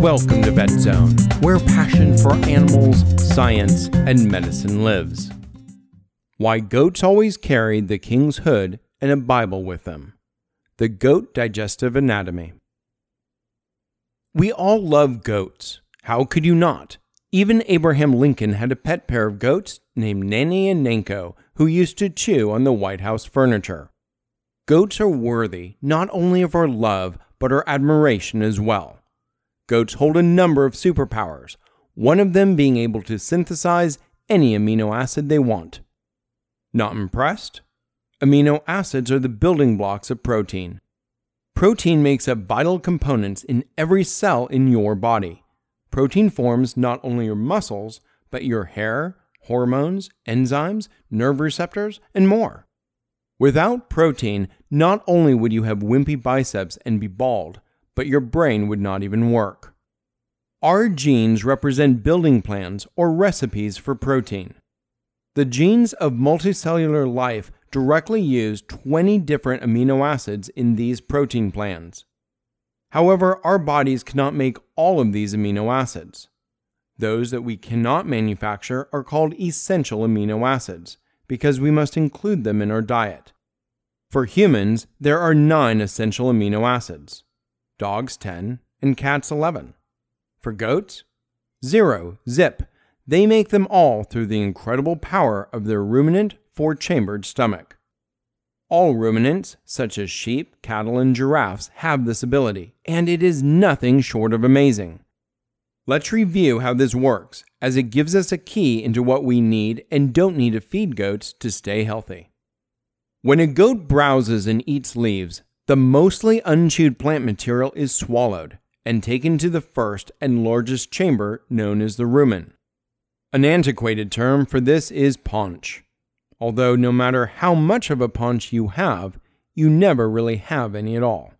Welcome to Vet Zone, where passion for animals, science, and medicine lives. Why goats always carry the king's hood and a Bible with them. The Goat Digestive Anatomy. We all love goats. How could you not? Even Abraham Lincoln had a pet pair of goats named Nanny and Nanko who used to chew on the White House furniture. Goats are worthy not only of our love, but our admiration as well. Goats hold a number of superpowers, one of them being able to synthesize any amino acid they want. Not impressed? Amino acids are the building blocks of protein. Protein makes up vital components in every cell in your body. Protein forms not only your muscles, but your hair, hormones, enzymes, nerve receptors, and more. Without protein, not only would you have wimpy biceps and be bald, but your brain would not even work. Our genes represent building plans or recipes for protein. The genes of multicellular life directly use 20 different amino acids in these protein plans. However, our bodies cannot make all of these amino acids. Those that we cannot manufacture are called essential amino acids because we must include them in our diet. For humans, there are nine essential amino acids dogs 10, and cats 11. For goats, 0, zip. They make them all through the incredible power of their ruminant four chambered stomach. All ruminants, such as sheep, cattle, and giraffes, have this ability, and it is nothing short of amazing. Let's review how this works, as it gives us a key into what we need and don't need to feed goats to stay healthy. When a goat browses and eats leaves, the mostly unchewed plant material is swallowed and taken to the first and largest chamber known as the rumen. An antiquated term for this is paunch, although no matter how much of a paunch you have, you never really have any at all.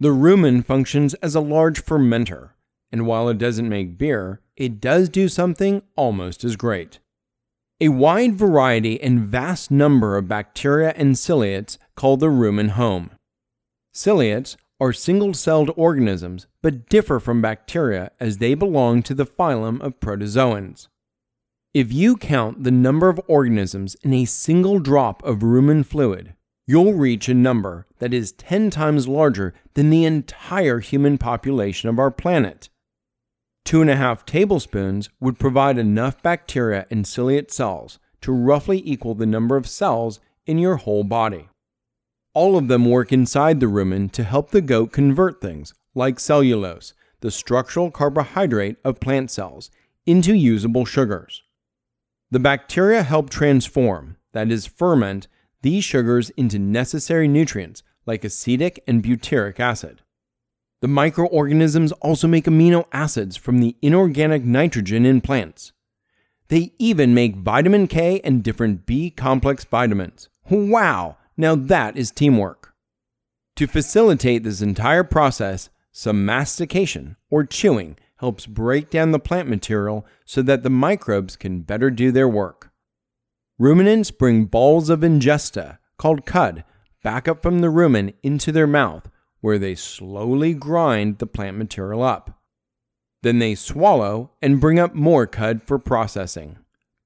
The rumen functions as a large fermenter, and while it doesn't make beer, it does do something almost as great. A wide variety and vast number of bacteria and ciliates call the rumen home. Ciliates are single celled organisms but differ from bacteria as they belong to the phylum of protozoans. If you count the number of organisms in a single drop of rumen fluid, you'll reach a number that is 10 times larger than the entire human population of our planet. Two and a half tablespoons would provide enough bacteria and ciliate cells to roughly equal the number of cells in your whole body. All of them work inside the rumen to help the goat convert things, like cellulose, the structural carbohydrate of plant cells, into usable sugars. The bacteria help transform, that is, ferment, these sugars into necessary nutrients like acetic and butyric acid. The microorganisms also make amino acids from the inorganic nitrogen in plants. They even make vitamin K and different B complex vitamins. Wow! Now that is teamwork. To facilitate this entire process, some mastication or chewing helps break down the plant material so that the microbes can better do their work. Ruminants bring balls of ingesta, called cud, back up from the rumen into their mouth, where they slowly grind the plant material up. Then they swallow and bring up more cud for processing.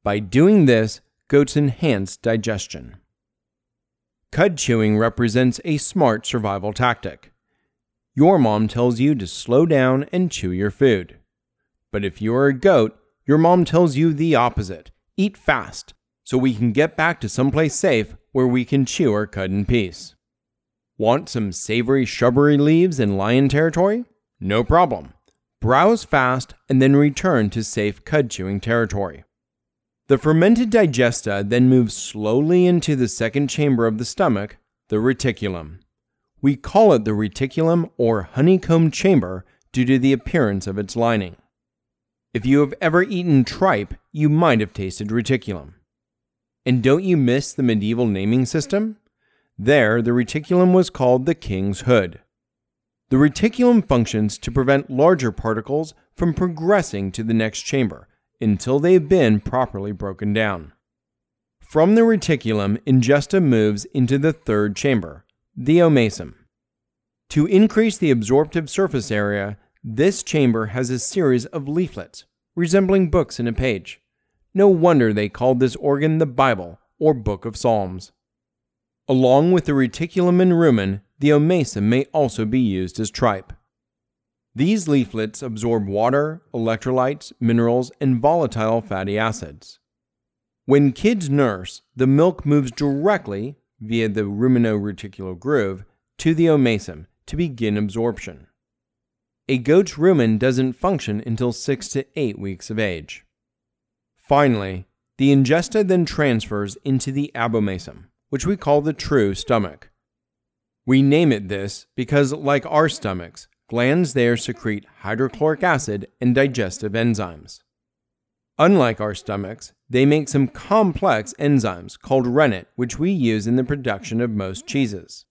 By doing this, goats enhance digestion. Cud chewing represents a smart survival tactic. Your mom tells you to slow down and chew your food. But if you're a goat, your mom tells you the opposite eat fast, so we can get back to someplace safe where we can chew our cud in peace. Want some savory shrubbery leaves in lion territory? No problem. Browse fast and then return to safe cud chewing territory. The fermented digesta then moves slowly into the second chamber of the stomach, the reticulum. We call it the reticulum or honeycomb chamber due to the appearance of its lining. If you have ever eaten tripe, you might have tasted reticulum. And don't you miss the medieval naming system? There, the reticulum was called the king's hood. The reticulum functions to prevent larger particles from progressing to the next chamber, until they've been properly broken down. From the reticulum, ingesta moves into the third chamber, the omasum. To increase the absorptive surface area, This chamber has a series of leaflets, resembling books in a page. No wonder they called this organ the Bible or Book of Psalms. Along with the reticulum and rumen, the omasum may also be used as tripe. These leaflets absorb water, electrolytes, minerals, and volatile fatty acids. When kids nurse, the milk moves directly via the rumenoreticular groove to the omasum to begin absorption. A goat's rumen doesn't function until 6 to 8 weeks of age. Finally, the ingesta then transfers into the abomasum, which we call the true stomach. We name it this because, like our stomachs, glands there secrete hydrochloric acid and digestive enzymes. Unlike our stomachs, they make some complex enzymes called rennet, which we use in the production of most cheeses.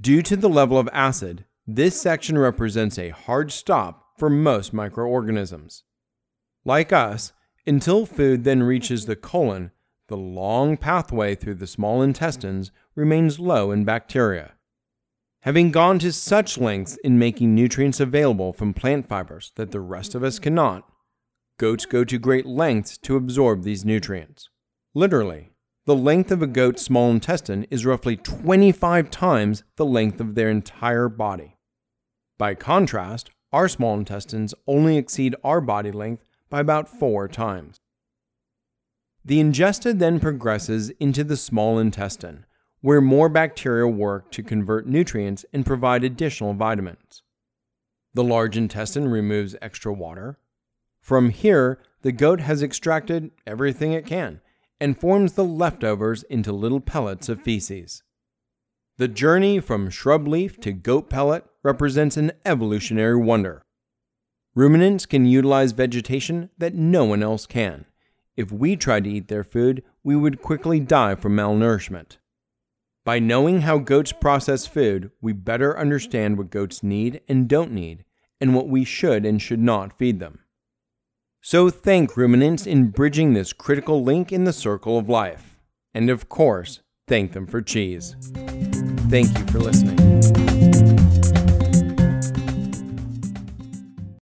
Due to the level of acid, this section represents a hard stop for most microorganisms. Like us, until food then reaches the colon, the long pathway through the small intestines remains low in bacteria. Having gone to such lengths in making nutrients available from plant fibers that the rest of us cannot, goats go to great lengths to absorb these nutrients. Literally, the length of a goat's small intestine is roughly 25 times the length of their entire body. By contrast, our small intestines only exceed our body length by about four times. The ingesta then progresses into the small intestine, where more bacteria work to convert nutrients and provide additional vitamins. The large intestine removes extra water. From here, the goat has extracted everything it can and forms the leftovers into little pellets of feces. The journey from shrub leaf to goat pellet represents an evolutionary wonder. Ruminants can utilize vegetation that no one else can. If we tried to eat their food, we would quickly die from malnourishment. By knowing how goats process food, we better understand what goats need and don't need, and what we should and should not feed them. So thank ruminants in bridging this critical link in the circle of life. And of course, thank them for cheese. Thank you for listening.